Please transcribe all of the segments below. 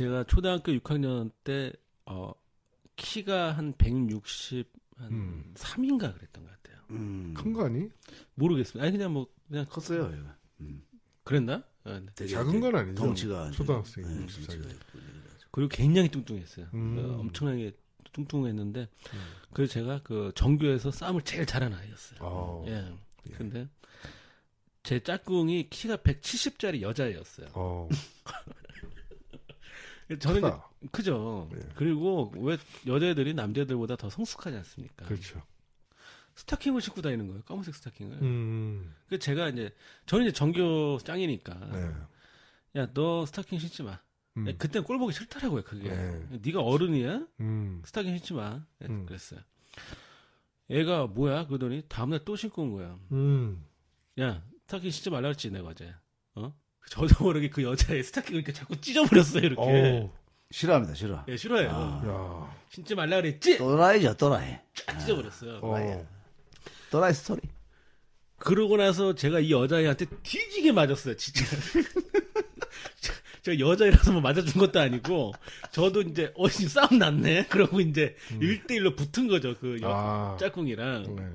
제가 초등학교 6학년 때 어, 키가 한 160, 한 음. 3인가 그랬던 것 같아요. 음. 큰거 아니? 모르겠습니다. 아니 그냥 뭐 그냥 컸어요. 음. 그랬나? 아, 네. 되게 작은 건 아니죠. 덩치가 초등학생이 네, 60 덩치가 살이. 있고 이래가지고. 그리고 굉장히 뚱뚱했어요. 음. 어, 엄청나게 뚱뚱했는데 음. 그래서 제가 그 전교에서 싸움을 제일 잘하는 아이였어요. 어. 예. 예. 근데 제 짝꿍이 키가 170짜리 여자애였어요. 어. 저는 크다. 크죠. 예. 그리고 왜 여자애들이 남자들보다 더 성숙하지 않습니까? 그렇죠. 스타킹을 신고 다니는 거예요. 검은색 스타킹을. 음. 그 제가 이제 저는 이제 전교 짱이니까 네. 야 너 스타킹 신지 마. 음. 그땐 꼴 보기 싫더라고요. 그게. 네. 네가 어른이야? 음. 스타킹 신지 마. 네, 음. 그랬어요. 얘가 뭐야? 그러더니 다음날 또 신고 온 거야. 음. 야 스타킹 신지 말라 그랬지 내가 어제. 어? 저도 모르게 그 여자의 스타킹을 이렇게 자꾸 찢어버렸어요. 이렇게. 어. 싫어합니다. 싫어. 예, 싫어해요. 아. 야. 신지 말라 그랬지? 또라이죠, 또라이. 쫙 찢어버렸어요. 어. 또라이 스토리. 그러고 나서 제가 이 여자애한테 뒤지게 맞았어요, 진짜. 제가 여자애라서 뭐 맞아준 것도 아니고, 저도 이제, 어, 지금 싸움 났네? 그러고 이제, 일 1대1로 붙은 거죠, 그 여, 아. 짝꿍이랑. 네.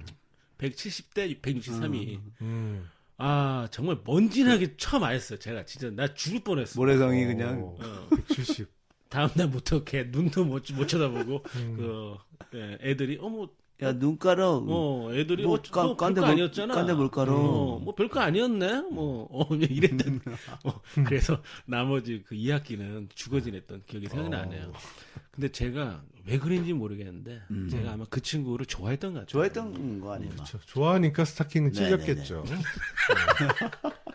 170대 163이. 음. 아, 정말 먼지나게 처음 알았어요, 제가. 진짜, 나 죽을 뻔했어. 모래성이 어. 그냥 어, 170. 다음 날부터 걔 눈도 못, 못 쳐다보고, 음. 그, 예, 애들이, 어머, 야 눈가로 어, 애들이 뭐 어, 깐- 뭐 깐데 아니었잖아. 깐데 물가로. 어, 뭐 별거 아니었네. 뭐 어, 이랬던. 어, 그래서 나머지 그 2학기는 죽어 지냈던 기억이 생각이 어. 나네요. 근데 제가 왜 그런지 모르겠는데 음. 제가 아마 그 친구를 좋아했던 것 같아요. 좋아했던 거 아니에요? 그렇죠. 좋아하니까 스타킹은 네, 찢었겠죠.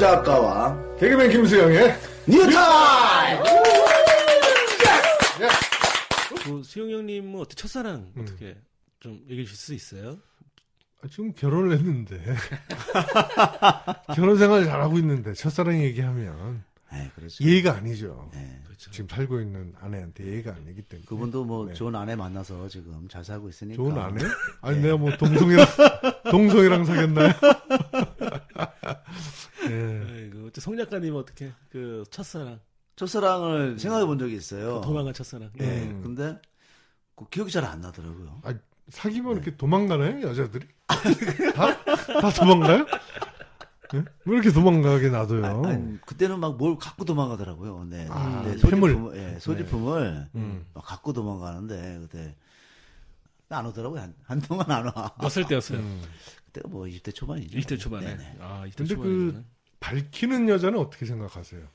작가와 개그맨 김수용의 뉴타입! 그 수용 형님은 어떻게 첫사랑 어떻게 좀 얘기해 주실 수 있어요? 아, 지금 결혼을 했는데 결혼 생활 잘 하고 있는데 첫사랑 얘기하면 네, 그렇죠. 예의가 아니죠. 네. 그렇죠. 지금 살고 있는 아내한테 예의가 아니기 때문에. 그분도 뭐 네. 좋은 아내 만나서 지금 잘 살고 있으니까. 좋은 아내? 아니 네. 내가 뭐 동성이랑 동성이랑 사귀었나요? 예. 아이고, 송 작가님 어떻게 그 첫사랑 첫사랑을 생각해 본 적이 있어요. 도망간 첫사랑. 네. 음. 근데 그 기억이 잘 안 나더라고요. 아, 사귀면 이렇게 도망가나요 여자들이? 다? 다 도망가요? 예? 왜 이렇게 도망가게 놔둬요? 아니, 그때는 막 뭘 갖고 도망가더라고요. 네. 아, 네, 폐물. 소지품을, 예, 소지품을 음. 막 갖고 도망가는데 그때 안 오더라고요. 한, 한동안 안 와. 몇 살 때였어요? 음. 그때가 뭐 20대 초반이죠. 20대 초반에. 네네. 아, 20대 근데 초반에. 그- 밝히는 여자는 어떻게 생각하세요?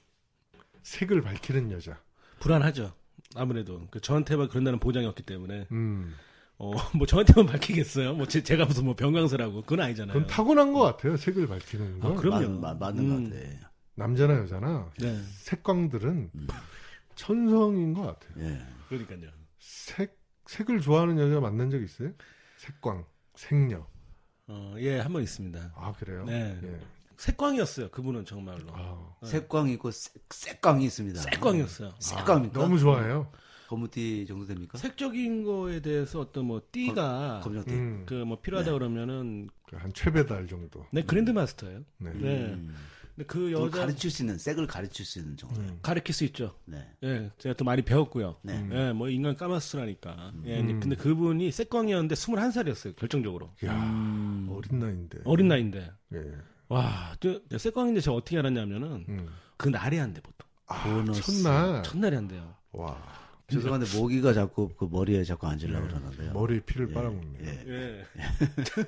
색을 밝히는 여자. 불안하죠. 아무래도 그 저한테만 그런다는 보장이 없기 때문에 음. 어 뭐 저한테만 밝히겠어요. 뭐 제, 제가 무슨 뭐 병강세라고 그건 아니잖아요. 그건 타고난 것 같아요. 색을 밝히는 건. 아, 그럼요. 맞, 맞, 맞는 음. 것 같아. 남자나 여자나 네, 색광들은 음. 천성인 것 같아요. 예. 그러니까요. 색 색을 좋아하는 여자 만난 적 있어요? 색광, 색녀. 어, 예, 한 번 있습니다. 아 그래요? 네. 예. 색광이었어요. 그분은 정말로. 아, 네. 색광이 있고 색, 색광이 있습니다. 색광이었어요. 색광입니까? 너무 좋아해요. 거무띠 정도 됩니까? 색적인 거에 대해서 어떤 뭐 띠가 검정띠. 음, 그뭐 필요하다 네. 그러면은 한 최배달 정도. 네 그랜드 마스터예요. 네. 네. 음. 근데 그 여자 가르칠 수 있는 색을 가르칠 수 있는 정도. 음. 가르칠 수 있죠. 네. 예, 제가 또 많이 배웠고요. 네. 음. 예, 뭐 인간 까마스라니까. 예, 음. 근데 그분이 색광이었는데 21살이었어요. 결정적으로. 야 음. 어린 나이인데. 어린 나이인데. 예. 와, 저 색광인데 제가 어떻게 알았냐면은 음. 그 날이 안돼 보통. 아, 보너스. 첫날. 첫날이 안 돼요. 와 죄송한데 모기가 자꾸 그 머리에 자꾸 앉으려고 네. 그러는데요. 머리에 피를 예, 빨아먹네요. 예. 예.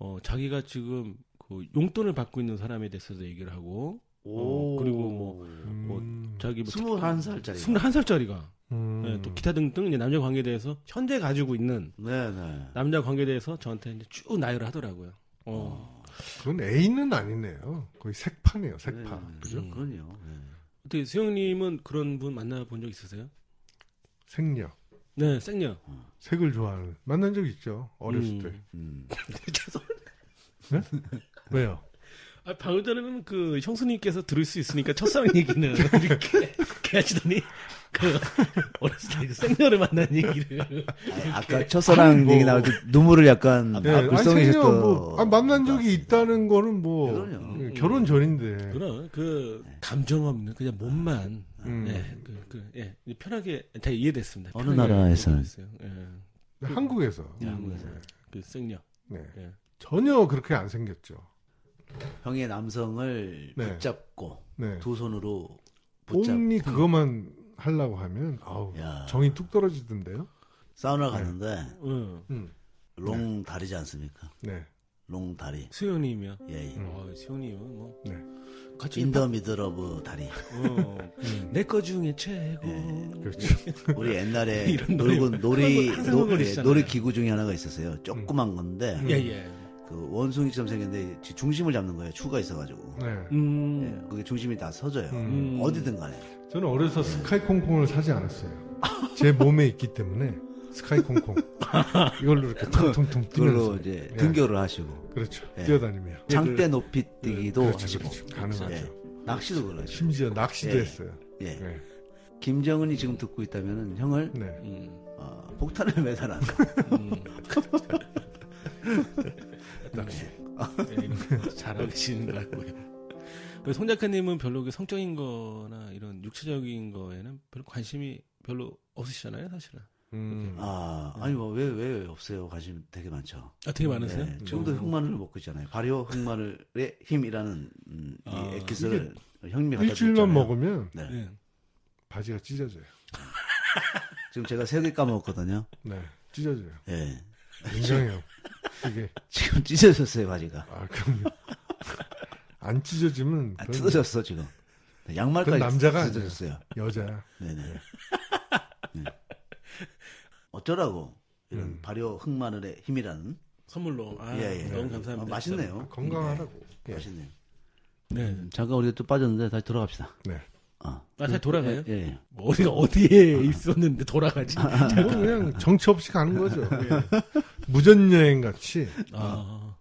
어, 자기가 지금 그 용돈을 받고 있는 사람에 대해서도 얘기를 하고 어, 그리고 뭐 음. 자기 뭐 21살짜리. 21살짜리가 음. 예, 또 기타 등등 이제 남녀 관계에 대해서 현재 가지고 있는 네네. 남자 관계에 대해서 저한테 이제 쭉 나열을 하더라고요. 어. 그건 A는 아니네요. 거의 색파네요, 색파. 네, 그죠? 음, 그럼요. 네. 어떻게 수영님은 그런 분 만나본 적 있으세요? 색녀. 네, 생녀. 색을 좋아하는. 만난 적 있죠. 어렸을 음. 때. 음. 왜요? 아, 방금 전에는 그 형수님께서 들을 수 있으니까 첫사랑 얘기는 이렇게 하시더니 그 어렸을 때그 생녀를 만난 얘기를 아니, 아까 첫사랑 아니, 뭐. 얘기 나올 때 눈물을 약간 네, 아니, 불쌍해졌던. 색녀 뭐, 아, 만난 적이 있다는 거는 뭐, 그럼요. 예, 결혼 전인데. 그런 그 감정 없는 그냥 몸만 음. 예, 그, 그, 예, 편하게 다 이해됐습니다. 어느 나라에서는? 예, 한국에서. 네, 한국에서. 그 생녀. 네. 예. 전혀 그렇게 안 생겼죠. 형의 남성을 네. 붙잡고 네. 두 손으로 붙잡고 only 그것만 하려고 하면, 아우, 야. 정이 뚝 떨어지던데요? 사우나 갔는데 응. 음. 롱 다리지 않습니까? 네. 롱 다리. 수현님이요. 예. 예. 어, 수현님은 뭐 네. 같이 in the middle of 다리. 어, 음. 내거 중에 최고. 예. 그렇죠. 우리 옛날에 놀고 놀이 노, 흥얼거리시잖아요. 놀이 기구 중에 하나가 있었어요. 조그만 건데 예, 예. 그 원숭이처럼 생겼는데 지- 중심을 잡는 거예요. 추가 있어가지고. 네. 음. 예, 그게 중심이 다 서져요. 음. 어디든 간에. 저는 어려서 스카이 콩콩을 사지 않았어요. 제 몸에 있기 때문에 스카이 콩콩 이걸로 이렇게 퉁퉁퉁 그걸로 뛰면서 이제 예. 등교를 하시고 그렇죠. 예. 뛰어다니며 장대 높이 뛰기도 그렇죠, 하시고 그렇죠. 가능하죠. 예. 낚시도 그러죠. 심지어 낚시도 예. 했어요. 예. 네. 김정은이 지금 듣고 있다면 형을 네. 음. 어, 폭탄을 매달아. 음. 네, 잘하고 것 같고요. 그송 작가님은 별로 그 성적인 거나 이런 육체적인 거에는 별로 관심이 별로 없으시잖아요, 사실은. 음. 아, 아니 뭐 왜 왜 없어요? 관심 되게 많죠. 아, 되게 많으세요? 네, 지금도 흑마늘을 먹고 있잖아요. 발효 흑마늘의 힘이라는 음, 이 아, 엑기스를 형님이 갖다 일주일만. 먹으면 네. 네. 바지가 찢어져요. 지금 제가 세 개 까먹었거든요. 네. 찢어져요. 예. 굉장해요. 이게 지금 찢어졌어요 바지가. 아 그럼요. 안 찢어지면 아, 뜯어졌어 지금. 양말까지 남자가. 뜯어졌어요. 여자야. 네네. 네. 어쩌라고 이런 음. 발효 흑마늘의 힘이라는 선물로. 아, 예, 예. 너무 감사합니다. 어, 맛있네요. 아, 건강하라고. 예. 맛있네요. 네. 잠깐 우리가 또 빠졌는데 다시 돌아갑시다. 네. 아, 아, 다시 돌아가요? 예, 예. 뭐 어디가 어디에 있었는데 돌아가지? 뭐 그냥 정치 없이 가는 거죠. 무전 여행 같이 아,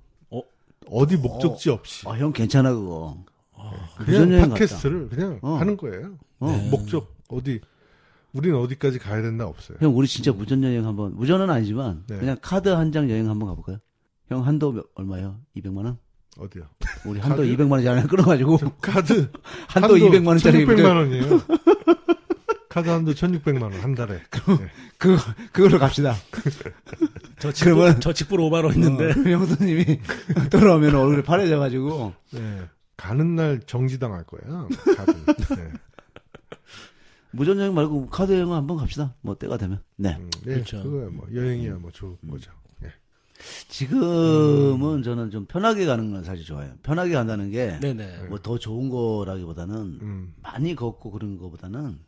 어 디 목적지 없이 아, 형 괜찮아 그거. 그냥 무전여행 팟캐스트를 그냥 어. 하는 거예요. 어. 네. 목적 어디 우리는 어디까지 가야 된다 없어요. 형 우리 진짜 무전 여행 한번 무전은 아니지만 네. 그냥 카드 한 장 여행 한번 가볼까요? 형 한도 몇- 얼마예요? 200만 원? 어디요? 우리 한도 카드? 200만 원짜리 하나 끊어가지고 카드 한도 200만 원짜리 1,600만 원이에요. 카드 한도 1,600만 원 한 달에. 네. 그 그걸로 갑시다. 저 직불, 그러면- 저 직불 5만 원 있는데. 어, 형수님이 돌아오면 얼굴이 파래져 가지고 네. 가는 날 정지당할 거예요. 카드. 네. 무전 여행 말고 카드 여행 한번 갑시다. 뭐 때가 되면. 네. 음, 네, 그렇죠. 그거야 뭐 여행이야 뭐 좋은 음. 거죠. 예. 지금은 저는 좀 편하게 가는 건 사실 좋아요. 편하게 간다는 게 네네. 뭐더 좋은 거라기보다는 음. 많이 걷고 그런 거보다는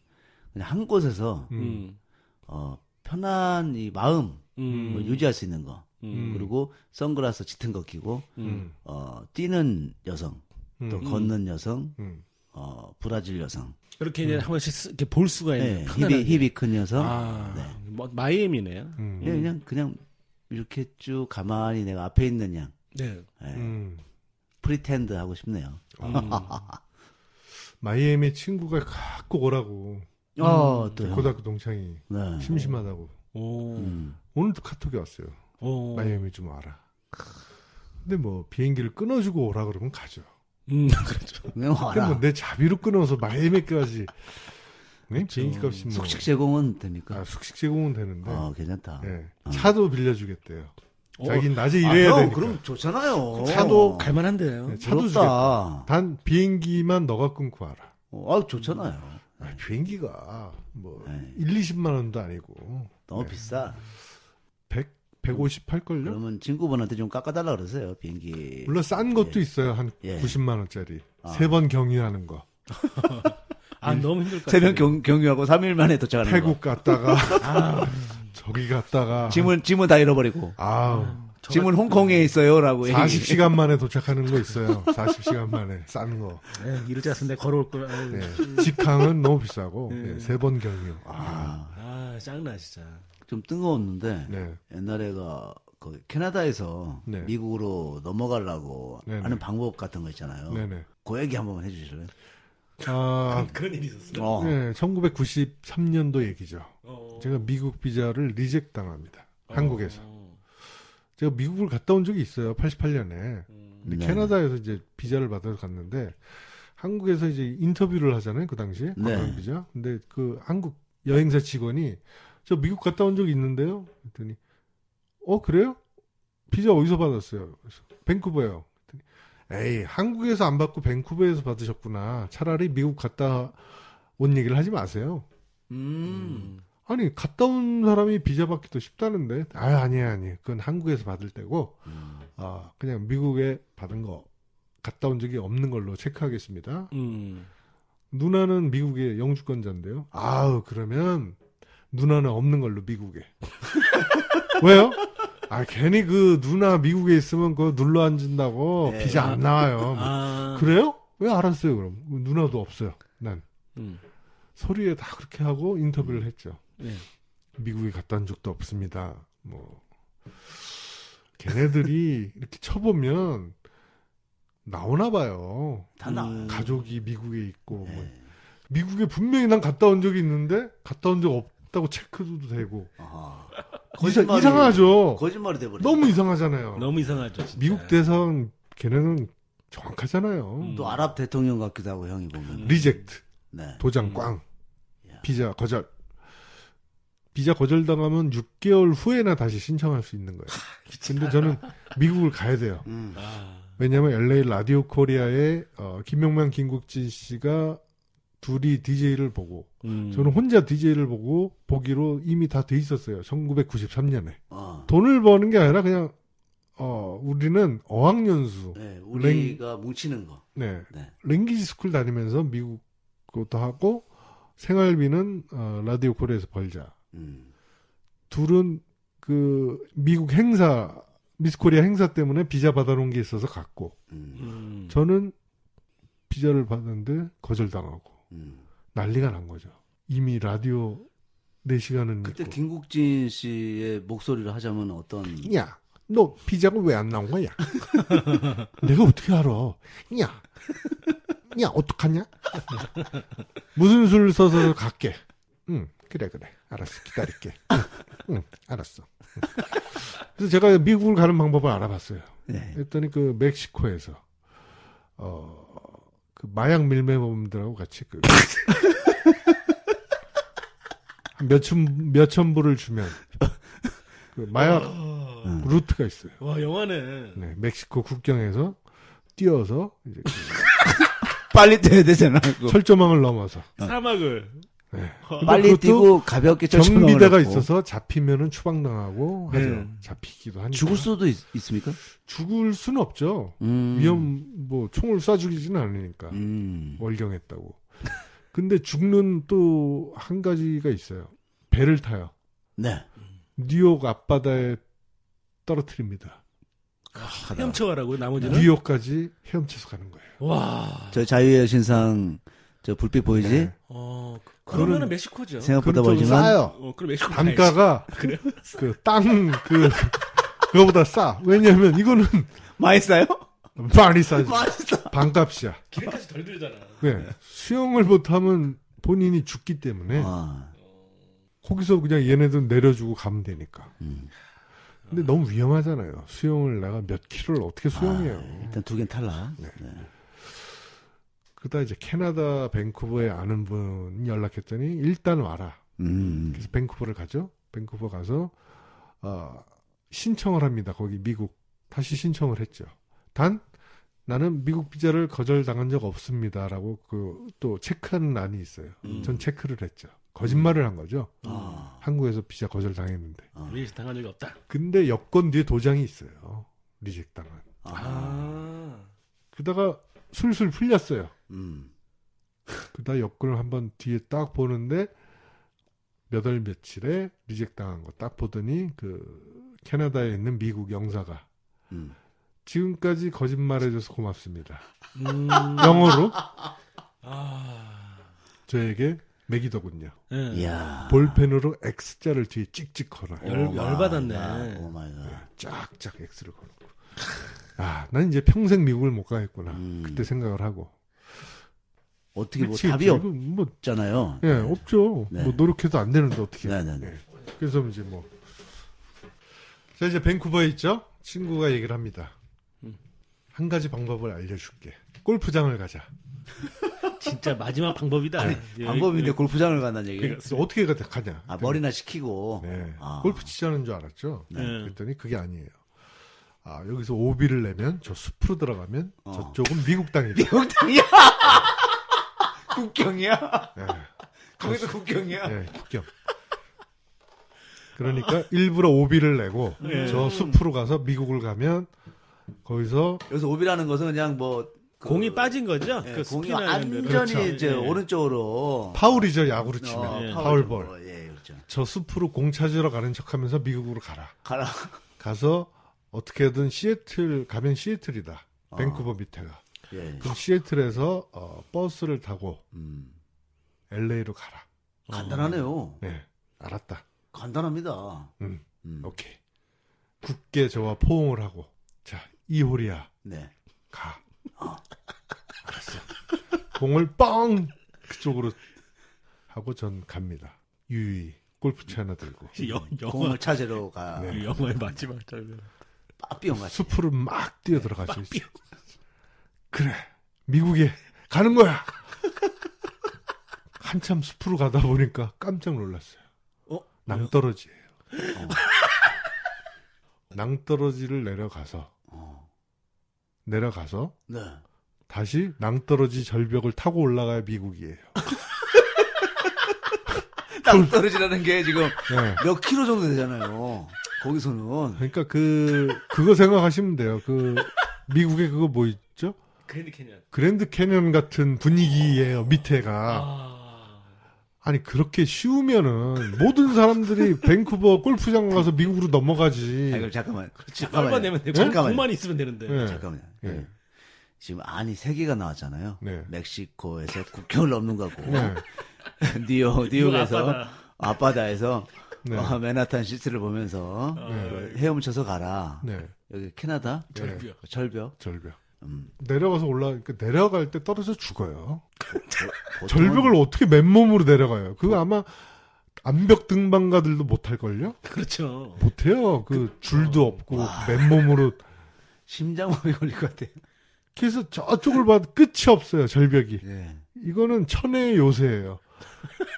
그냥 한 곳에서 음. 음. 어, 편한 이 마음 음. 뭐 유지할 수 있는 거 음. 그리고 선글라스 짙은 거 끼고 음. 어, 뛰는 여성 또 음. 걷는 여성 음. 어, 브라질 여성 이렇게 이제 한 번씩 쓰- 이렇게 볼 수가 있는 네, 편안하게. 힙이 힙이 큰 여성 아, 네. 뭐, 마이애미네요. 음. 예, 그냥 그냥 이렇게 쭉 가만히 내가 앞에 있는 양 네. 예, 음. pretend 하고 싶네요. 음. 마이애미 친구가 갖고 오라고 어, 또 형. 고등학교 동창이 네. 심심하다고 오. 음. 오늘도 카톡이 왔어요. 오. 마이애미 좀 와라. 근데 뭐 비행기를 끊어주고 오라 그러면 가죠. 음, 그렇죠. 그냥 근데 와라. 뭐 내 자비로 끊어서 마이애미까지 네? 비행기 값이 뭐 숙식 제공은 됩니까? 아, 숙식 제공은 되는데 아, 괜찮다. 예. 어. 차도 빌려주겠대요. 어. 자기는 낮에 아, 일해야 형, 되니까. 그럼 좋잖아요. 차도 갈만한데요. 네, 차도 주겠다. 단 비행기만 너가 끊고 와라. 어, 아, 좋잖아요. 아, 비행기가 뭐 네. 1, 20만 원도 아니고 너무 비싸. 100, 150 할걸요? 그러면 친구분한테 좀 깎아달라 그러세요, 비행기. 물론 싼 것도 있어요. 한 예. 90만 원짜리. 아. 세번 경유하는 거. 아, 너무 힘들 것 같아요. 경, 경유하고 3일 만에 도착하는 태국 갔다가 아, 저기 갔다가 거. 짐은, 짐은 다 잃어버리고. 아우 지금은 홍콩에 있어요라고. 얘기. 40시간 만에 도착하는 거 있어요. 40시간 만에 싼 거. 줄 알았으면 내가 걸어올 걸. 네. 직항은 너무 비싸고 네. 네, 세번 경유. 아, 아, 아, 짱나 진짜. 좀 뜬금없는데 네. 옛날에가 그 캐나다에서 네. 미국으로 넘어가려고 네네. 하는 방법 같은 거 있잖아요. 네네. 그 얘기 한번 해주실래요? 아, 그런 일이 있었어. 어. 네, 1993년도 얘기죠. 어. 제가 미국 비자를 리젝 당합니다. 한국에서. 어. 제가 미국을 갔다 온 적이 있어요. 88년에. 음. 근데 네. 캐나다에서 이제 비자를 받아서 갔는데 한국에서 이제 인터뷰를 하잖아요. 그 당시에 네. 관광 비자. 근데 그 한국 여행사 직원이 저 미국 갔다 온 적이 있는데요. 그랬더니 어 그래요? 비자 어디서 받았어요? 그래서 밴쿠버요. 그랬더니 에이 한국에서 안 받고 밴쿠버에서 받으셨구나. 차라리 미국 갔다 온 얘기를 하지 마세요. 음. 음. 아니 갔다 온 사람이 비자 받기 더 쉽다는데 아 아니에요 아니에요. 그건 한국에서 받을 때고 음. 아, 그냥 미국에 받은 거 갔다 온 적이 없는 걸로 체크하겠습니다. 음. 누나는 미국의 영주권자인데요. 아우, 그러면 누나는 없는 걸로 미국에. 왜요? 아, 괜히 그 누나 미국에 있으면 그거 눌러 앉은다고 네. 비자 안 나와요. 아. 그래요? 왜 알았어요, 그럼? 누나도 없어요. 난. 음. 소리에 다 그렇게 하고 인터뷰를 했죠. 네. 미국에 갔다 온 적도 없습니다. 뭐 걔네들이 이렇게 쳐보면 나오나 봐요. 다 나. 음. 가족이 미국에 있고 뭐. 네. 미국에 분명히 난 갔다 온 적이 있는데 갔다 온 적 없다고 체크도 되고. 이상, 거짓말이- 이상하죠. 거짓말이 돼버려. 너무 이상하잖아요. 너무 이상하죠. 진짜. 미국 대선 걔네는 정확하잖아요. 음. 또 아랍 대통령 같기도 하고 형이 보면. 음. reject, 네. 도장 음. 꽝, 야. 비자 거절. 비자 거절당하면 6개월 후에나 다시 신청할 수 있는 거예요. 근데 저는 미국을 가야 돼요. 음. 아. 왜냐하면 LA 라디오 코리아에 어, 김용만, 김국진 씨가 둘이 DJ를 보고 음. 저는 혼자 DJ를 보고 보기로 이미 다 돼 있었어요. 1993년에. 어. 돈을 버는 게 아니라 그냥 어 우리는 어학연수, 네, 우리가 뭉치는 거. 네 네. language school 다니면서 미국 것도 하고 생활비는 어, 라디오 코리아에서 벌자. 음. 둘은 그 미국 행사 미스코리아 행사 때문에 비자 받아놓은 게 있어서 갔고 음. 음. 저는 비자를 받았는데 거절당하고 음. 난리가 난 거죠. 이미 라디오 4시간은 그때 있고. 김국진 씨의 목소리를 하자면 어떤 야, 너 비자가 왜 안 나온 거야? 내가 어떻게 알아? 야, 야, 어떡하냐? 무슨 술 써서 갈게. 응, 그래, 그래. 알았어, 기다릴게. 응, 응, 알았어. 응. 그래서 제가 미국을 가는 방법을 알아봤어요. 네. 했더니 그 멕시코에서, 어, 그 마약 밀매범들하고 같이 그, 몇천, 몇천 불을 주면, 그 마약 음. 루트가 있어요. 와 영화는 네, 멕시코 국경에서 뛰어서 이제 그 빨리 뛰어야 되잖아. 그거. 철조망을 넘어서 사막을 네. 빨리 뛰고 가볍게 경비대가 있어서 잡히면은 추방당하고 하죠. 네. 잡히기도 하니까. 죽을 수도 있, 습니까 죽을 수는 없죠. 음. 위험 뭐 총을 쏴 죽이지는 않으니까 음. 월경했다고. 근데 죽는 또 한 가지가 있어요. 배를 타요. 네. 뉴욕 앞바다에 떨어뜨립니다. 헤엄쳐가라고 나머지는. 뉴욕까지 헤엄쳐서 가는 거예요. 와. 저 자유의 신상 저 불빛 보이지? 네. 어 그- 그러면은 그거는- 멕시코죠. 생각보다 멀지만 싸요. 어 그럼 멕시코 단가가 그래요? 그땅그 그거보다 싸. 왜냐면 이거는 많이 싸요? 많이 싸지. 많이 싸. 반값이야. 기름값이 덜 들잖아. 네. 수영을 못하면 본인이 죽기 때문에 아. 거기서 그냥 얘네들 내려주고 가면 되니까. 음. 근데 너무 위험하잖아요. 수영을 내가 몇 킬로를 어떻게 수영해요. 아, 일단 두 개는 탈락. 네. 네. 그러다 이제 캐나다 밴쿠버에 아는 분 연락했더니 일단 와라. 음. 그래서 밴쿠버를 가죠. 밴쿠버 가서 어, 신청을 합니다. 거기 미국 다시 신청을 했죠. 단 나는 미국 비자를 거절당한 적 없습니다라고 그 또 체크하는 란이 있어요. 음. 전 체크를 했죠. 거짓말을 한 거죠. 아. 한국에서 비자 거절당했는데. 아. reject 당한 적이 없다. 근데 여권 뒤에 도장이 있어요. reject 당한. 아. 아. 그다가 술술 풀렸어요. 음. 그다 여권을 한번 뒤에 딱 보는데 몇 월 며칠에 reject 당한 거 딱 보더니 그 캐나다에 있는 미국 영사가 음. 지금까지 거짓말해줘서 고맙습니다. 음, 영어로 아, 저에게 맥이더군요. 예. 이야. 볼펜으로 X자를 뒤에 찍찍 그어요. 열- 오 열받았네. oh my God. 쫙쫙 X를 긋고. 아, 난 이제 평생 미국을 못 가겠구나. 음. 그때 생각을 하고. 어떻게 뭐. 답이 뭐, 없잖아요. 예, 없죠. 네. 뭐 노력해도 안 되는데 어떻게. 네 네네. 예. 그래서 이제 뭐. 자, 이제 밴쿠버에 있죠? 친구가 얘기를 합니다. 음. 한 가지 방법을 알려줄게. 골프장을 가자. 진짜 마지막 방법이다. 예, 방법인데 예. 골프장을 간다는 얘기. 그래서 어떻게 가- 가냐? 아, 머리나 식히고. 네. 아. 골프 치자는 줄 알았죠? 네. 그랬더니 그게 아니에요. 아, 여기서 오비를 내면 저 숲으로 들어가면 어. 저쪽은 미국 땅이다. 미국 땅이야. 국경이야. 예. 거기도 국경이야. 예, 국경. 그러니까 일부러 오비를 내고 예. 저 숲으로 가서 미국을 가면 거기서 여기서 오비라는 것은 그냥 뭐 그- 공이 빠진 거죠? 예, 그 공이. 완전히 그렇죠. 이제 예. 오른쪽으로 파울이죠 야구로 치면 어, 예. 파울볼. 파울볼. 예, 그렇죠. 저 숲으로 공 찾으러 가는 척하면서 미국으로 가라. 가라. 가서 어떻게든 시애틀 가면 시애틀이다. 어. 밴쿠버 밑에가. 예. 그럼 시애틀에서 어, 버스를 타고 음. LA로 가라. 간단하네요. 네, 알았다. 간단합니다. 음, 음. 오케이. 굳게 저와 포옹을 하고 자 이호리야 네. 가. 알았어. 공을 뻥 그쪽으로 하고 전 갑니다. 유유히 골프채 하나 들고 영, 영화, 공을 찾으러 가. 네. 영화의 마지막 장면. 빠삐용 같이. 숲으로 막 뛰어 들어가죠. 그래 미국에 가는 거야. 한참 숲으로 가다 보니까 깜짝 놀랐어요. 어? 낭떠러지예요. 어. 낭떠러지를 내려가서 어. 내려가서 네. 다시 낭떠러지 절벽을 타고 올라가야 미국이에요. 땅 떨어지라는 게 지금 네. 몇 킬로 정도 되잖아요. 거기서는. 그러니까 그 그거 생각하시면 돼요. 그 미국에 그거 뭐 있죠? 그랜드 캐년. 그랜드 캐년 같은 분위기예요. 밑에가 아. 아니 그렇게 쉬우면은 모든 사람들이 밴쿠버 골프장 가서 미국으로 넘어가지. 아, 이걸 잠깐만. 그렇지. 잠깐만요. 얼마 내면 되고. 잠깐만요. 공만 있으면 되는데. 네. 잠깐만요. 네. 예. 지금 안이 세 개가 나왔잖아요. 네. 멕시코에서 국경을 넘는 거고 네. 뉴욕 뉴욕에서 앞바다. 앞바다에서 네. 어, 맨하탄 시티를 보면서 네. 헤엄쳐서 가라. 네. 여기 캐나다 네. 절벽. 절벽. 절벽. 음, 내려가서 올라 그러니까 내려갈 때 떨어져 죽어요. 절벽을 어떻게 맨몸으로 내려가요? 그거 아마 암벽 등반가들도 못할 걸요? 그렇죠. 못해요. 그 줄도 없고 와. 맨몸으로. 심장마비 걸릴 것 같아. 그래서 저쪽을 봐도 끝이 없어요. 절벽이. 예. 이거는 천혜의 요새예요.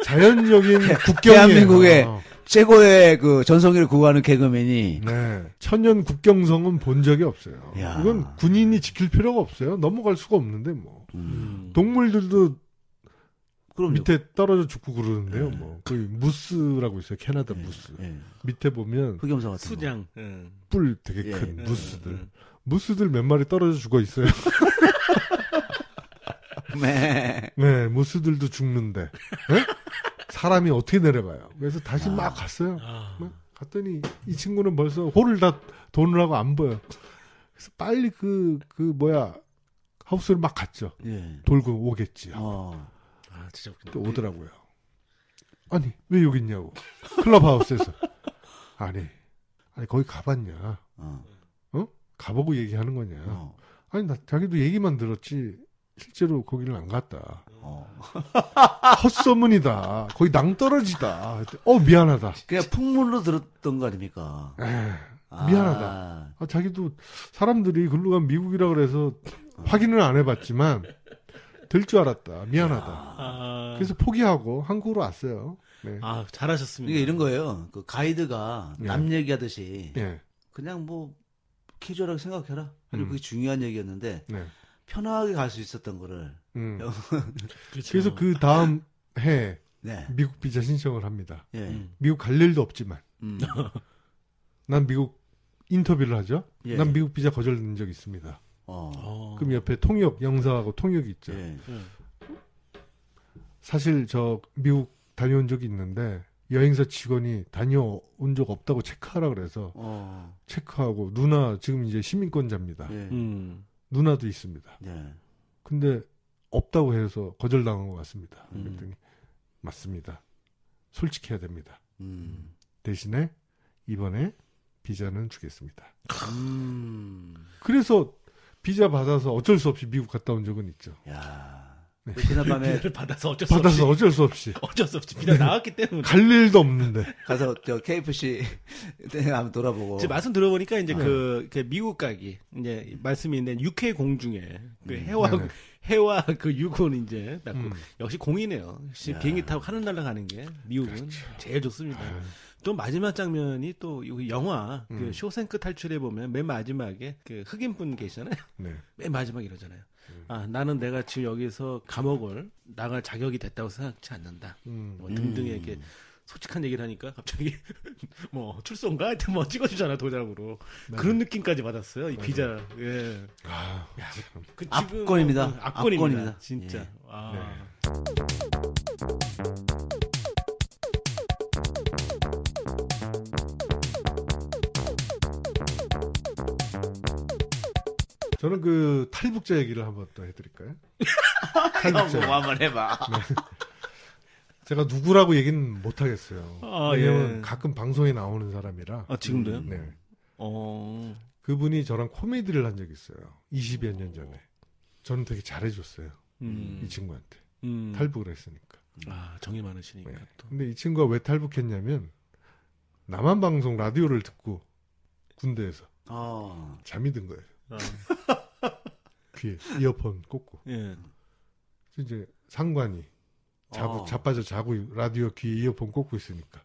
자연적인 국경이에요. 대한민국의 최고의 그 전성기를 구하는 개그맨이 네. 천연 국경성은 본 적이 없어요. 야. 이건 군인이 지킬 필요가 없어요. 넘어갈 수가 없는데 뭐. 음, 음. 동물들도 그럼 밑에 떨어져 죽고 그러는데요. 네. 뭐. 그 무스라고 있어요. 캐나다 무스. 예. 밑에 보면 흑염소 같은 거. 수장. 응. 뿔 되게 예. 큰 응, 무스들. 응. 무스들 몇 마리 떨어져 죽어 있어요. 네. 네, 무스들도 죽는데. 네? 사람이 어떻게 내려가요? 그래서 다시 아. 막 갔어요. 아. 막 갔더니 이 친구는 벌써 홀을 다 돈을 하고 안 보여. 그래서 빨리 그, 그 뭐야, 하우스를 막 갔죠. 예. 돌고 오겠지. 어. 아, 진짜 웃긴다. 또 오더라고요. 아니, 왜 여기 있냐고. 클럽하우스에서. 아니, 아니, 거기 가봤냐. 어. 가보고 얘기하는 거냐. 어. 아니, 나 자기도 얘기만 들었지. 실제로 거기를 안 갔다. 어. 헛소문이다. 거기 낭떠러지다. 그랬더니, 어, 미안하다. 그냥 풍물로 들었던 거 아닙니까? 에, 미안하다. 아, 아, 자기도 사람들이 글로 가면 미국이라 그래서 확인을 안 해봤지만 될 줄 알았다. 미안하다. 아. 그래서 포기하고 한국으로 왔어요. 네. 아, 잘하셨습니다. 이게 이런 거예요. 그 가이드가 예. 남 얘기하듯이 예. 그냥 뭐 캐주얼하게 생각해라. 그리고 음. 그게 중요한 얘기였는데 네. 편하게 갈 수 있었던 거를 음. 그렇죠. 그래서 그 다음 해 네. 미국 비자 신청을 합니다. 예. 음. 미국 갈 일도 없지만 음. 난 미국 인터뷰를 하죠. 예. 난 미국 비자 거절된 적 있습니다. 어. 어. 그럼 옆에 통역 영사하고 통역이 있죠. 예. 응. 사실 저 미국 다녀온 적이 있는데 여행사 직원이 다녀온 적 없다고 체크하라 그래서 어. 체크하고 누나 지금 이제 시민권자입니다. 예. 음. 누나도 있습니다. 예. 근데 없다고 해서 거절당한 것 같습니다. 음. 그랬더니 맞습니다. 솔직해야 됩니다. 음. 대신에 이번에 비자는 주겠습니다. 음. 그래서 비자 받아서 어쩔 수 없이 미국 갔다 온 적은 있죠. 야. 네. 그 지난밤에 비자를 받아서 어쩔 수 없이 받아서 어쩔 수 없이 어쩔 수 없이 비자 나왔기 때문에. 갈 일도 없는데 가서 저 KFC 한번 돌아보고. 지금 말씀 들어보니까 이제 네. 그, 그 미국 가기 이제 말씀이 있는 육해 공중에 그 음. 해와 네네. 해와 그 유군 이제 딱 음. 역시 공이네요. 역시 야. 비행기 타고 하늘날아 가는 게 미국은 그렇죠. 제일 좋습니다. 아유, 또 마지막 장면이 또 여기 영화 그 음. 쇼생크 탈출에 보면 맨 마지막에 그 흑인 분 계시잖아요. 네. 맨 마지막에 이러잖아요. 음. 아 나는 내가 지금 여기서 감옥을 나갈 자격이 됐다고 생각지 않는다. 음. 뭐 등등의 이렇게 솔직한 얘기를 하니까 갑자기 뭐 출소인가 하여튼 뭐 찍어주잖아 도장으로 네. 그런 느낌까지 받았어요 이 비자 예 아, 그 압권입니다. 어, 어, 압권입니다. 압권입니다. 진짜 예. 아. 네. 저는 그 탈북자 얘기를 한번 또 해드릴까요? 탈북자. 뭐 한번 해봐. 제가 누구라고 얘기는 못 하겠어요. 아, 왜냐면 예. 가끔 방송에 나오는 사람이라. 아 지금도요? 네. 어 그분이 저랑 코미디를 한 적이 있어요. 20여 년 전에. 저는 되게 잘해줬어요. 음, 이 친구한테. 음. 탈북을 했으니까. 아 정이 많으시니까 네. 또 근데 이 친구가 왜 탈북했냐면 남한 방송 라디오를 듣고 군대에서 어. 잠이 든 거예요. 아, 귀에 이어폰 꽂고. 예. 이제 상관이 자고 어. 자빠져 자고 라디오 귀에 이어폰 꽂고 있으니까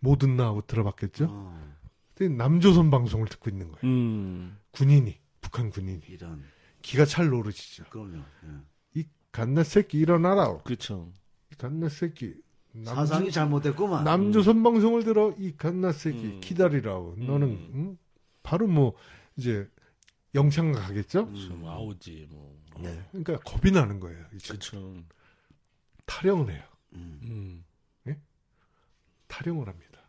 뭐 듣나 하고 들어봤겠죠. 어. 근데 남조선 방송을 듣고 있는 거예요. 음. 군인이 북한 군인이 이런. 기가 찰 노릇이죠. 그럼요. 예. 이 갓나 새끼 일어나라. 그렇죠. 이 갓나 새끼. 남조- 사상이 잘못됐구만. 남조선 방송을 들어 이 갓나 새끼 음. 기다리라고. 너는 음. 응? 바로 뭐 이제 영창 가겠죠. 음. 좀 아우지 뭐 네. 그러니까 겁이 나는 거예요. 그렇죠. 타령을 해요. 음. 음. 타령을 합니다.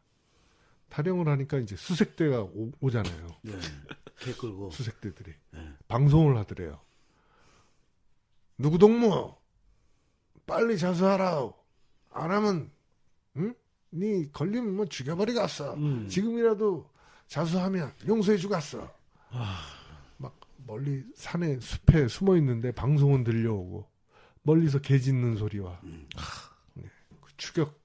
타령을 하니까 이제 수색대가 오, 잖아요 네. 개 끌고. 수색대들이 네. 방송을 하더래요. 누구 동무 빨리 자수하라. 안 하면 응? 네 걸리면 뭐 죽여버리겠어. 음. 지금이라도 자수하면 용서해 주겠어. 아. 막 멀리 산에 숲에 숨어 있는데 방송은 들려오고 멀리서 개 짖는 소리와 음. 네, 그 추격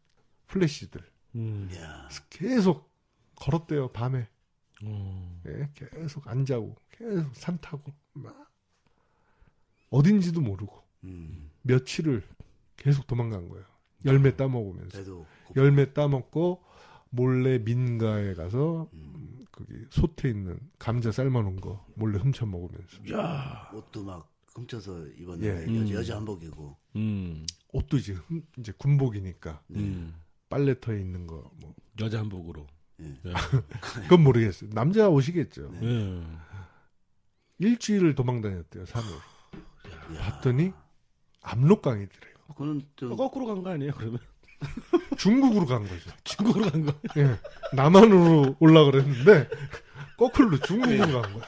플래시들 음. 야. 계속 걸었대요 밤에 어. 예, 계속 안 자고 계속 산 타고 막 어딘지도 모르고 음. 며칠을 계속 도망간 거예요. 열매 따 먹으면서 그래도. 열매 따 먹고 몰래 민가에 가서 음. 음, 거기 솥에 있는 감자 삶아놓은 거 몰래 훔쳐 먹으면서 야. 옷도 막 훔쳐서 입었는데 예. 여자, 음. 여자 한복이고. 음. 옷도 이제 흠- 이제 군복이니까 네. 음. 빨래터에 있는 거 뭐 여자 한복으로. 예. 예. 그건 모르겠어요. 남자 옷이겠죠. 네. 예. 일주일을 도망 다녔대요 산으로. 야. 봤더니 압록강이더래요. 그거는 좀 거꾸로 간 거 아니에요? 그러면 중국으로 간 거죠. 중국으로 간 거. 예. 남한으로 올라 그랬는데 거꾸로 중국으로 간 거예요.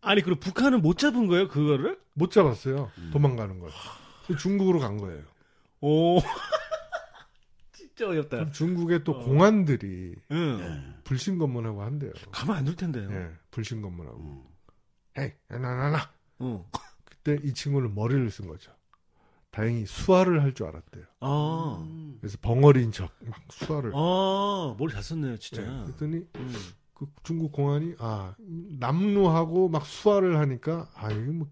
아니 그리고 북한은 못 잡은 거예요? 그거를? 못 잡았어요. 음. 도망가는 걸. 중국으로 간 거예요. 오. 진짜 어렵다. 그럼 중국의 또 어. 공안들이 응. 예. 불신 검문하고 한대요. 가만 안 둘 텐데요. 예, 불신 검문하고. 음. 에이, 나나나. 응. 그때 이 친구는 머리를 쓴 거죠. 다행히 수화를 할 줄 알았대요. 아. 음. 그래서 벙어리인 척 막 수화를. 아, 머리 잘 썼네요, 진짜. 예, 그랬더니 음. 그 중국 공안이 아 남루하고 막 수화를 하니까 아 이거 뭐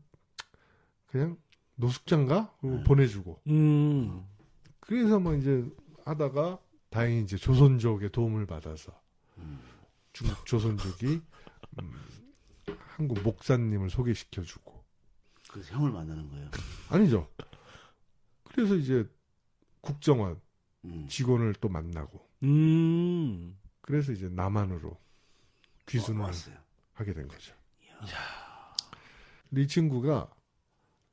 그냥 노숙자인가 네. 보내주고 음. 그래서 뭐 이제 하다가 다행히 이제 조선족의 도움을 받아서 음. 중국 조선족이 음, 한국 목사님을 소개시켜주고 그래서 형을 만나는 거예요. 아니죠. 그래서 이제 국정원 음. 직원을 또 만나고 음. 그래서 이제 남한으로 귀순을 어. 하게 된 거죠. 근데 이 친구가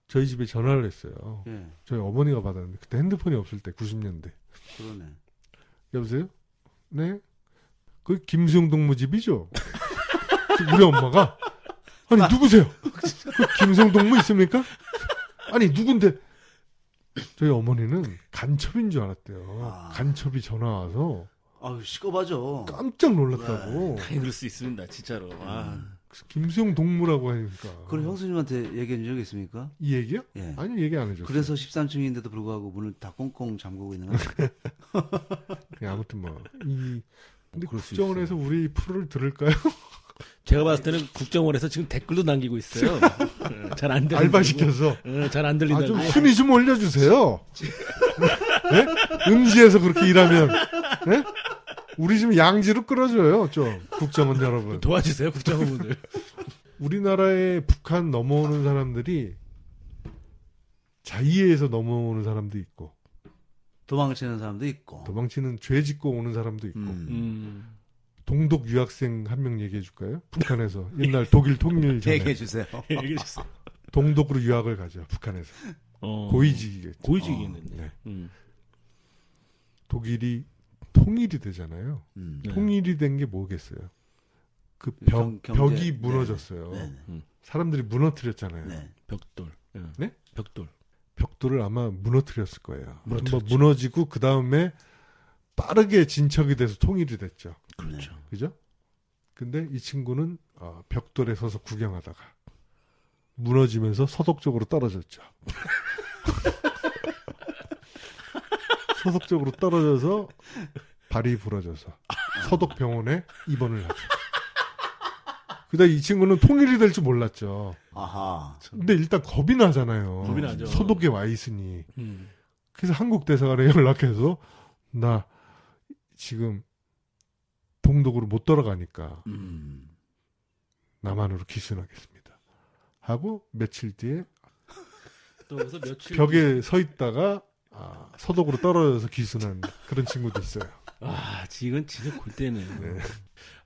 저희 집에 전화를 했어요. 예. 저희 어머니가 받았는데 그때 핸드폰이 없을 때 90년대 그러네. 여보세요? 네? 그 김수영 동무집이죠? 우리 엄마가 아니 누구세요? 그 김수영 동무 있습니까? 아니 누군데? 저희 어머니는 간첩인 줄 알았대요. 아. 간첩이 전화 와서 아유, 시꺼봐죠. 깜짝 놀랐다고. 당연히 그럴 수 있습니다, 진짜로. 아, 김수영 동무라고 하니까. 그럼 형수님한테 얘기한 적 있습니까? 이 얘기요? 예. 아니 얘기 안 해줬어요. 그래서 13층인데도 불구하고 문을 다 꽁꽁 잠그고 있는 거 예, 아무튼 뭐 이. 근데 그럴 수 국정원에서 우리 프로를 들을까요? 제가 봤을 때는 국정원에서 지금 댓글도 남기고 있어요. 잘 안 들린다고. 알바 시켜서 잘안 아, 들린다고. 좀 순위 좀 올려주세요. 네? 음지에서 그렇게 일하면, 네? 우리 좀 양지로 끌어줘요, 좀. 국정원 여러분. 도와주세요, 국정원분들. 우리나라에 북한 넘어오는 사람들이 자의에서 넘어오는 사람도 있고, 도망치는 사람도 있고. 도망치는 죄 짓고 오는 사람도 있고, 음. 음. 동독 유학생 한 명 얘기해 줄까요? 북한에서. 옛날 독일 통일 전에. 얘기해 주세요. 얘기해 주세요. 동독으로 유학을 가죠, 북한에서. 어. 고위직이겠죠. 고위직이겠는데. 네. 음. 독일이 통일이 되잖아요. 음. 네. 통일이 된 게 뭐겠어요? 그 경- 벽, 경제. 벽이 네. 무너졌어요. 네. 사람들이 무너뜨렸잖아요. 네. 벽돌. 예. 네? 벽돌. 벽돌을 아마 무너뜨렸을 거예요. 무너뜨렸죠. 한번 무너지고 그 다음에 빠르게 진척이 돼서 통일이 됐죠. 그렇죠. 그죠? 근데 이 친구는 어, 벽돌에 서서 구경하다가 무너지면서 서독적으로 떨어졌죠. 서독적으로 떨어져서 발이 부러져서 서독병원에 입원을 하죠. 그다음 이 친구는 통일이 될 줄 몰랐죠. 아하. 근데 일단 겁이 나잖아요. 겁이 나죠. 서독에 와 있으니. 음. 그래서 한국 대사관에 연락해서 나 지금 동독으로 못 돌아가니까 음. 남한으로 귀순하겠습니다. 하고 며칠 뒤에 또 그래서 며칠 벽에 서 있다가 아, 서독으로 떨어져서 귀순한 그런 친구도 있어요. 아, 지금 진짜 골 때는. 네.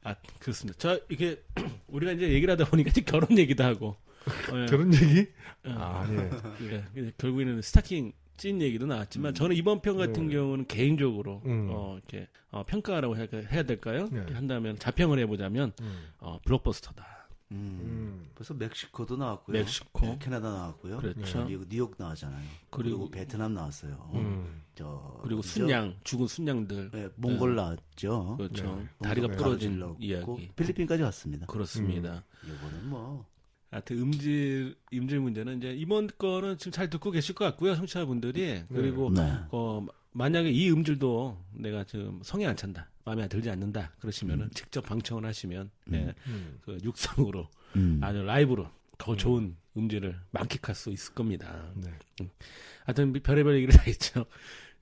아, 그렇습니다. 자, 이게 우리가 이제 얘기를 하다 보니까 이제 결혼 얘기도 하고. 예, 그런 얘기? 예. 아, 예. 예, 이제 결국에는 스타킹 찐 얘기도 나왔지만 저는 이번 편 같은 네. 경우는 개인적으로 음. 어, 이렇게 어, 평가라고 해야, 해야 될까요? 네. 이렇게 한다면 자평을 해보자면 음. 어, 블록버스터다. 음. 음. 벌써 멕시코도 나왔고요. 멕시코. 네, 캐나다 나왔고요. 그렇죠. 그리고 뉴욕 나왔잖아요. 그리고- 그리고, 베트남 나왔어요. 음. 저 그리고? 순양, 죽은 순양들. 네, 몽골 나왔죠. 그렇죠. 네. 다리가 부러진 이야기. 필리핀까지 왔습니다. 그렇습니다. 이거는 뭐 하여튼 음질 음질 문제는 이제 이번 거는 지금 잘 듣고 계실 것 같고요, 청취자분들이. 그리고 네. 어, 만약에 이 음질도 내가 지금 성에 안 찬다, 마음에 들지 않는다 그러시면은 직접 방청을 하시면 네, 음. 그 육성으로 음. 아니 라이브로 더 좋은 음질을 만끽할 수 있을 겁니다. 네. 하여튼 별의별 얘기를 다 했죠.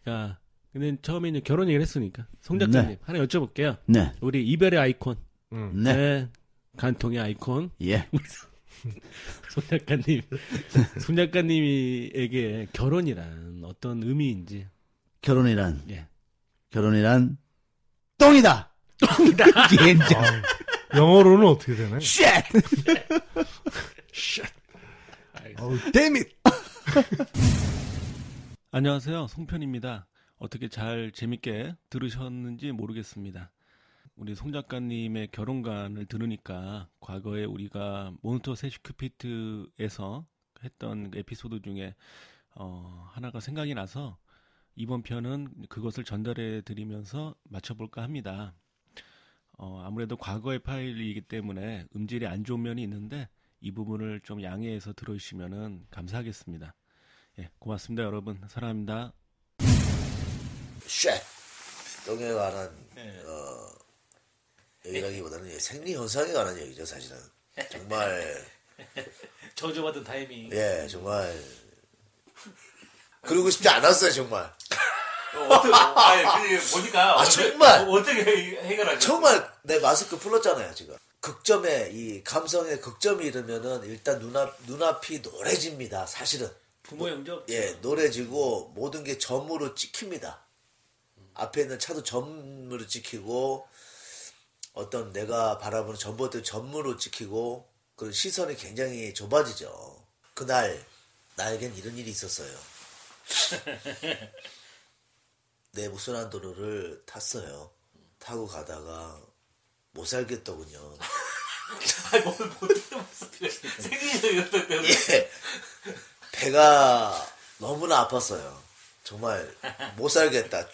그러니까 근데 처음에 이제 결혼 얘기를 했으니까 송 작가님 네. 하나 여쭤볼게요. 네. 우리 이별의 아이콘, 음. 네. 간통의 아이콘 예. 송 작가님, 송 작가님에게 결혼이란 어떤 의미인지. 결혼이란 예. 결혼이란 똥이다. 똥이다. 젠장. 아, 영어로는 어떻게 되나요? shit. 어우, damn it! 안녕하세요. 송편입니다. 어떻게 잘 재밌게 들으셨는지 모르겠습니다. 우리 송 작가님의 결혼관을 들으니까 과거에 우리가 모니터 세슈큐피트에서 했던 에피소드 중에 어, 하나가 생각이 나서 이번 편은 그것을 전달해 드리면서 마쳐볼까 합니다. 어, 아무래도 과거의 파일이기 때문에 음질이 안 좋은 면이 있는데 이 부분을 좀 양해해서 들어주시면 감사하겠습니다. 예, 고맙습니다, 여러분. 사랑합니다. shit 똥에 관한 네. 어, 얘기라기보다는 생리 현상에 관한 얘기죠 사실은 정말 저주받은 타이밍. 예 정말 그러고 싶지 않았어요 정말 어떻게, 아니, 보니까 아, 정말! 어떻게 해결하죠? 정말 내 마스크 풀었잖아요 지금 극점에 이 감성의 극점이 이르면은 일단 눈앞 눈앞이 노래집니다 사실은 부모 영접. 예 노래지고 모든 게 점으로 찍힙니다 앞에 있는 차도 점으로 찍히고 어떤 내가 바라보는 전봇대 점으로 찍히고 그 시선이 굉장히 좁아지죠. 그날 나에겐 이런 일이 있었어요. 내부 순환도로를 탔어요. 타고 가다가 못 살겠더군요. 아니 뭘 적이 때문에. 예. 배가 너무나 아팠어요. 정말 못 살겠다.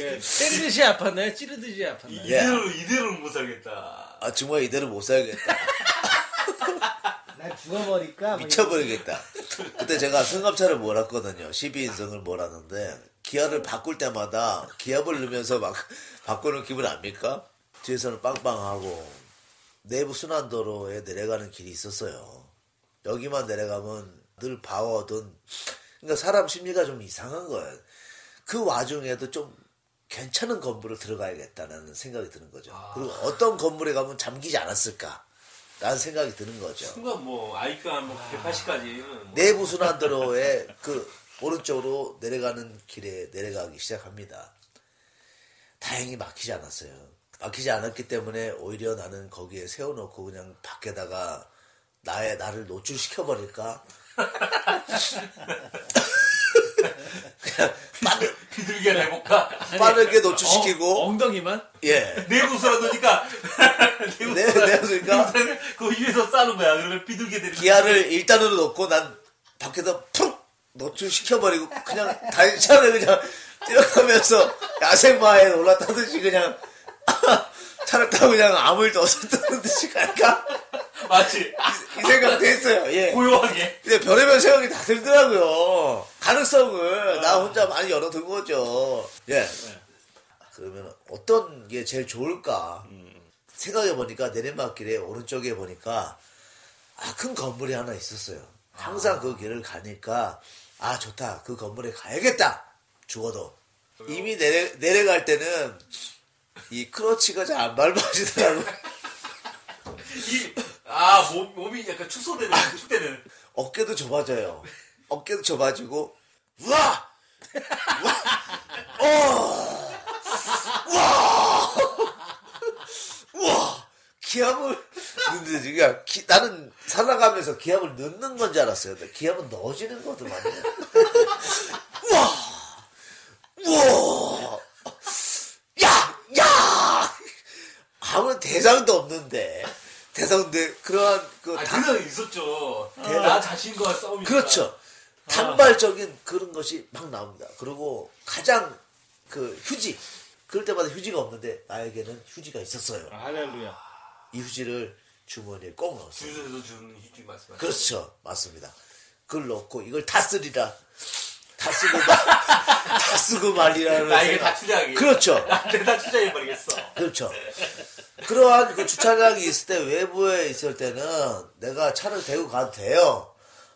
때리듯이 아팠나요? 찌르듯이 아팠나요? 예. 이대로 이대로 못 살겠다. 아 정말 이대로 못 살겠다. 나 죽어버릴까? 뭐 미쳐버리겠다. 그때 제가 승합차를 몰았거든요. 12인승을 몰았는데 기아를 바꿀 때마다 기압을 넣으면서 막 바꾸는 기분 압니까? 뒤에서는 빵빵하고 내부 순환도로에 내려가는 길이 있었어요. 여기만 내려가면 늘 바워든 그러니까 사람 심리가 좀 이상한 거예요. 그 와중에도 좀 괜찮은 건물을 들어가야겠다는 생각이 드는 거죠. 그리고 어떤 건물에 가면 잠기지 않았을까? 라는 생각이 드는 거죠. 순간 뭐 아이가 뭐 180까지는 내부 순환도로에 그 오른쪽으로 내려가는 길에 내려가기 시작합니다. 다행히 막히지 않았어요. 막히지 않았기 때문에 오히려 나는 거기에 세워놓고 그냥 밖에다가 나의 나를 노출시켜 버릴까? 그냥 빠르, 비둘기를 해볼까? 빠르게 노출시키고 어, 엉덩이만? 예. 내부 수라도니까 내부 내- 수라- 내부 수니까? 내부 수라를 그 위에서 싸는 거야. 그러면 비둘기 되는 기아를 1단으로 놓고 난 밖에서 푹 노출시켜버리고 그냥 단차를 그냥 뛰어가면서 야생마에 올라타듯이 그냥 차를 타고 그냥 아무 일도 없었다는 듯이 갈까? 맞지? 이 생각도 했어요. 예. 고요하게. 근데 별의별 생각이 다 들더라고요. 가능성을 나 혼자 많이 열어둔 거죠. 예. 그러면 어떤 게 제일 좋을까? 생각해 보니까 내리막길에 오른쪽에 보니까 아, 큰 건물이 하나 있었어요. 항상 그 길을 가니까 아, 좋다. 그 건물에 가야겠다. 죽어도. 이미 내려, 내려갈 때는 이 크러치가 잘 안 밟아지더라고요. 이, 아, 몸, 몸이 약간 축소되는, 축되는. 어깨도 좁아져요. 어깨도 좁아지고, 우와! 우와! 어! 우와! 우와! 기압을 넣는데 지금 기- 나는 살아가면서 기압을 넣는 건 줄 알았어요. 기압은 넣어지는 거더만요. 우와! 우와! 야! 야! 아무 대상도 없는데. 대상인데 그러한 그 아, 다- 그건 있었죠. 나 자신과 싸움이. 그렇죠. 단발적인 그런 것이 막 나옵니다. 그리고 가장 그 휴지. 그럴 때마다 휴지가 없는데 나에게는 휴지가 있었어요. 할렐루야. 이 휴지를 주머니에 꼭 넣었어요. 주에서 주는 휴지 말씀하시죠. 그렇죠. 맞습니다. 그걸 넣고 이걸 다 쓰리라. 다 쓰고 말, 다 쓰고 말이라는 나에게 생각. 다 투자하기. 그렇죠. 나한테 다 투자해버리겠어. 그렇죠. 그러한 그 주차장이 있을 때 외부에 있을 때는 내가 차를 대고 가도 돼요.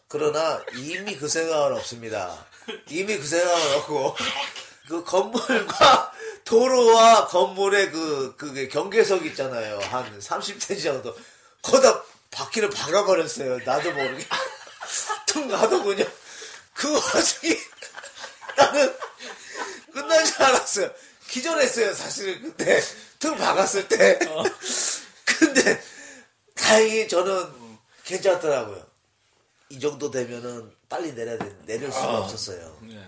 그러나 이미 그 생각은 없습니다. 이미 그 생각은 없고 그 건물과 도로와 건물의 그 그게 경계석 있잖아요. 한 30cm 정도. 거기다 바퀴를 박아버렸어요. 나도 모르게. 툭 놔두군요. 그 와중에 나는 끝난 줄 알았어요. 기절했어요, 사실은 그때. 툭 박았을 때. 근데 다행히 저는 괜찮더라고요. 이 정도 되면은 빨리 내려야 돼. 내릴 수가 없었어요. 네.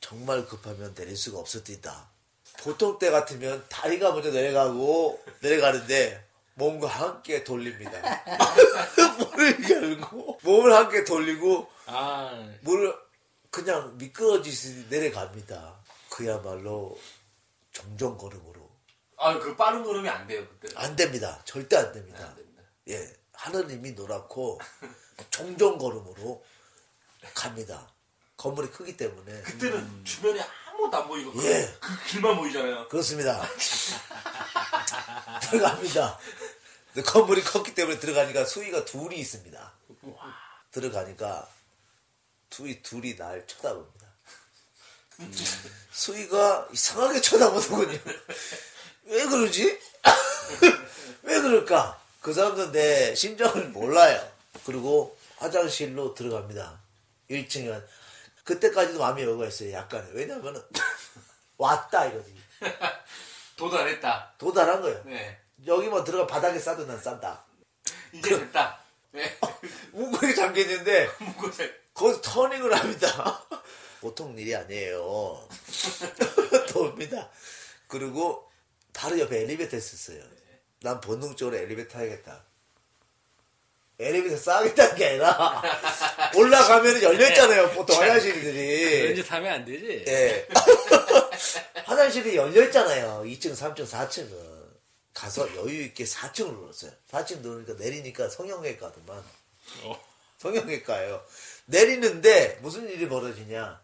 정말 급하면 내릴 수가 없었다. 보통 때 같으면 다리가 먼저 내려가고 내려가는데 몸과 함께 돌립니다. 문을 열고 몸을 함께 돌리고 아, 물을 그냥 미끄러지듯이 내려갑니다. 그야말로 종종 걸음으로 아, 그 빠른 걸음이 안 돼요, 그때. 안 됩니다. 절대 안 됩니다. 안 됩니다. 예, 하느님이 노랗고 종종 걸음으로 갑니다. 건물이 크기 때문에 그때는 주변에 아무것도 안 보이고. 그- 예. 그 길만 보이잖아요. 그렇습니다. 들어갑니다. 건물이 컸기 때문에 들어가니까 수위가 둘이 있습니다. 들어가니까 수위 둘이 날 쳐다봅니다. 수위가 이상하게 쳐다보더군요. 왜 그러지? 왜 그럴까? 그 사람들은 내 심정을 몰라요. 그리고 화장실로 들어갑니다. 1층에. 그때까지도 마음이 여유가 있어요. 약간. 왜냐면은 왔다 이거지. 도달했다. 도달한 거예요. 네. 여기만 들어가 바닥에 싸도 난 싼다. 이제 됐다. 네. 문고리 잠겨있는데 문고세. 거기서 터닝을 합니다. 보통 일이 아니에요. 돕니다. 그리고 바로 옆에 엘리베이터 있었어요. 난 본능적으로 엘리베이터 타야겠다. 엘리베이터 싸겠다는 게 아니라 올라가면 열려있잖아요. 보통 그런 화장실들이. 짓 하면 안 되지. 예. 화장실이 열려있잖아요. 2층, 3층, 4층은. 가서 여유있게 4층을 눌렀어요. 4층 누르니까 내리니까 성형외과더만. 성형외과예요. 내리는데 무슨 일이 벌어지냐.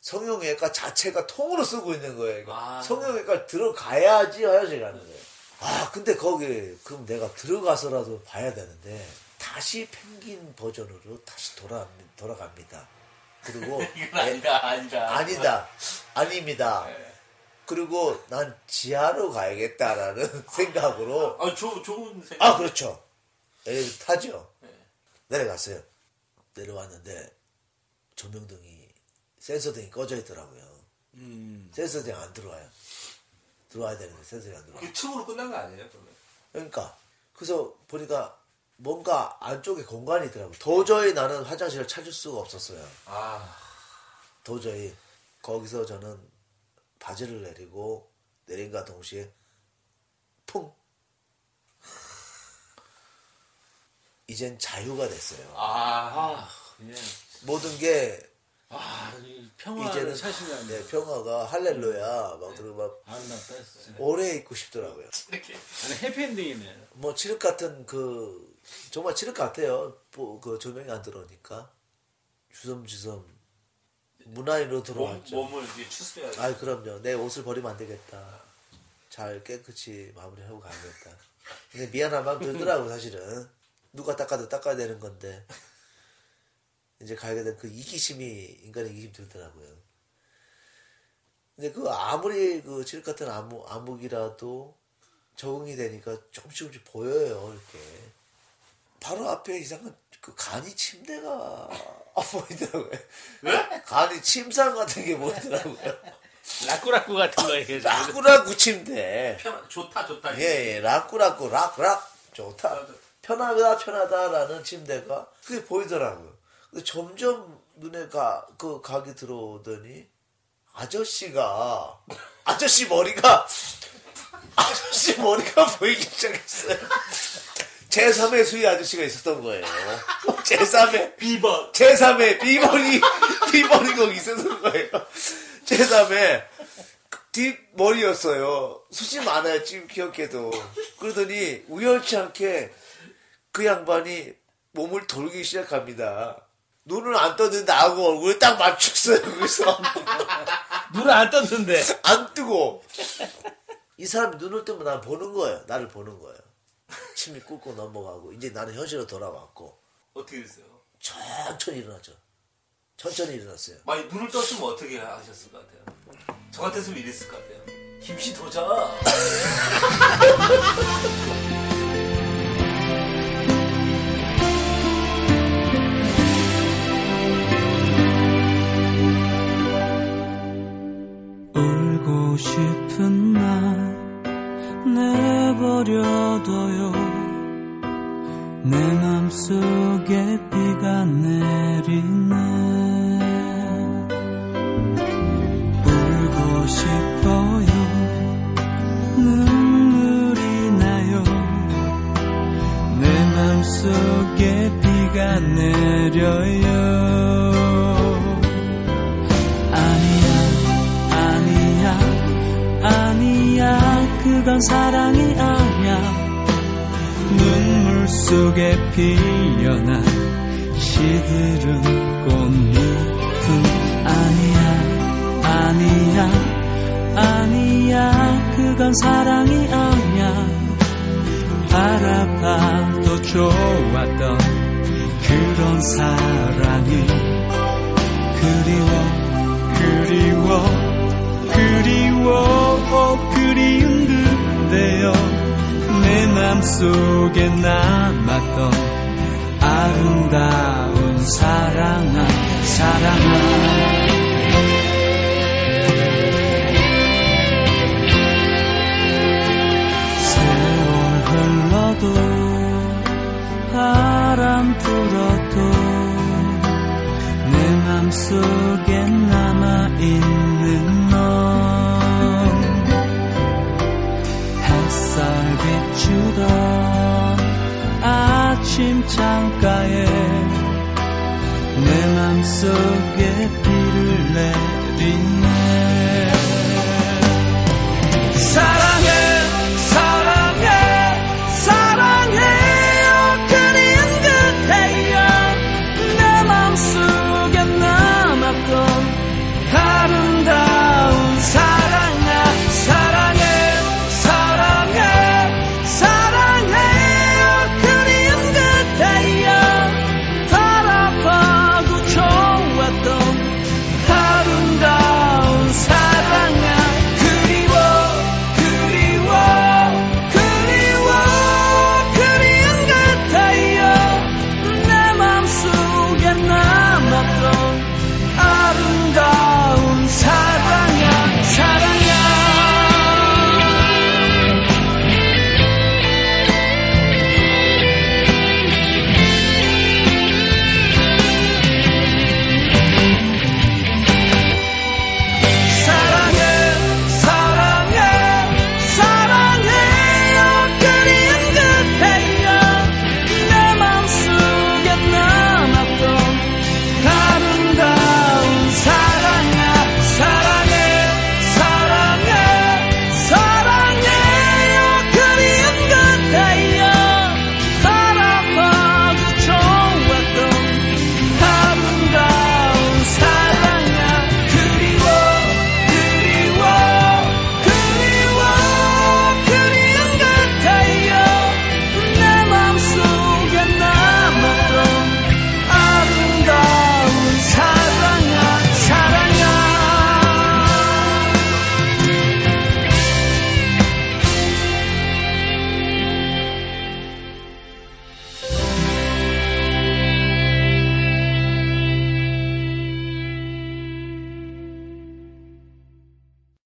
성형외과 자체가 통으로 쓰고 있는 거예요. 아. 성형외과 들어가야지 화장실 가는 거예요. 아, 근데 거기, 그럼 내가 들어가서라도 봐야 되는데, 다시 펭귄 버전으로 다시 돌아, 돌아갑니다. 그리고, 이건 아니다, 아니다. 아니다. 아닙니다. 네. 그리고 난 지하로 가야겠다라는 생각으로 아, 조, 좋은 생각. 아 그렇죠. 엘리베이터 타죠. 내려갔어요. 내려왔는데 조명등이 센서등이 꺼져 있더라고요. 음. 센서등이 안 들어와요. 들어와야 되는데 센서등이 안 들어와. 그 틈으로 끝난 거 아니에요, 그러면? 그러니까 그래서 보니까 뭔가 안쪽에 공간이 있더라고요. 도저히 나는 화장실을 찾을 수가 없었어요. 아, 도저히 거기서 저는 바지를 내리고 내린과 동시에 풍 이젠 자유가 됐어요. 아, 그냥, 모든 게 아, 이 평화를 이제는 네, 평화가 할렐루야 막 그리고 막 아름답다. 오래 있고 싶더라고요. 이렇게. 아니, 해피엔딩이네. 뭐 칠흑 같은 그 정말 칠흑 같아요. 뭐, 그 조명이 안 들어오니까 주섬주섬 문화인으로 몸, 들어왔죠. 몸을 이렇게 추스려야 아 그럼요. 내 옷을 버리면 안 되겠다. 잘 깨끗이 마무리하고 가야겠다. 근데 미안한 마음 들더라고 사실은. 누가 닦아도 닦아야 되는 건데 이제 가게 된 그 이기심이 인간의 이기심 들더라고요. 근데 그 아무리 그칠 같은 암흑, 암흑이라도 적응이 되니까 조금씩 조금씩 보여요 이렇게. 바로 앞에 이상한 그 간이 침대가 보이더라고요. 간이 침상 같은 게 보이더라고요. 라꾸라꾸 같은 거 얘기해. 라꾸라꾸 침대. 편, 좋다, 좋다. 예, 예, 라꾸라꾸, 락락. 좋다. 편하다, 편하다라는 침대가 그게 보이더라고요. 근데 점점 눈에 가, 그 각이 들어오더니 아저씨가, 아저씨 머리가, 아저씨 머리가 보이기 시작했어요. 제3의 수위 아저씨가 있었던 거예요. 제3의 비버. 제3의 비머리, 비머리 거기 있었던 거예요. 제3의 뒷머리였어요. 숱이 많아요, 지금 기억해도. 그러더니 우연치 않게 그 양반이 몸을 돌기 시작합니다. 눈을 안 떴는데 나하고 얼굴을 딱 맞췄어요, 거기서. 눈을 안 떴는데. 안 뜨고. 이 사람이 눈을 뜨면 난 보는 거예요. 나를 보는 거예요. 침이 꾹꾹 넘어가고, 이제 나는 현실로 돌아왔고, 어떻게 됐어요? 천천히 일어나죠. 천천히 일어났어요. 만약 눈을 떴으면 어떻게 하셨을 것 같아요? 저 같았으면 이랬을 것 같아요. 김씨 도자. 아름다운 사랑아 사랑아. 세월 흘러도 바람 불어도 내맘 맘속에 남아있는 침 창가에 내 맘속에 비를 내리네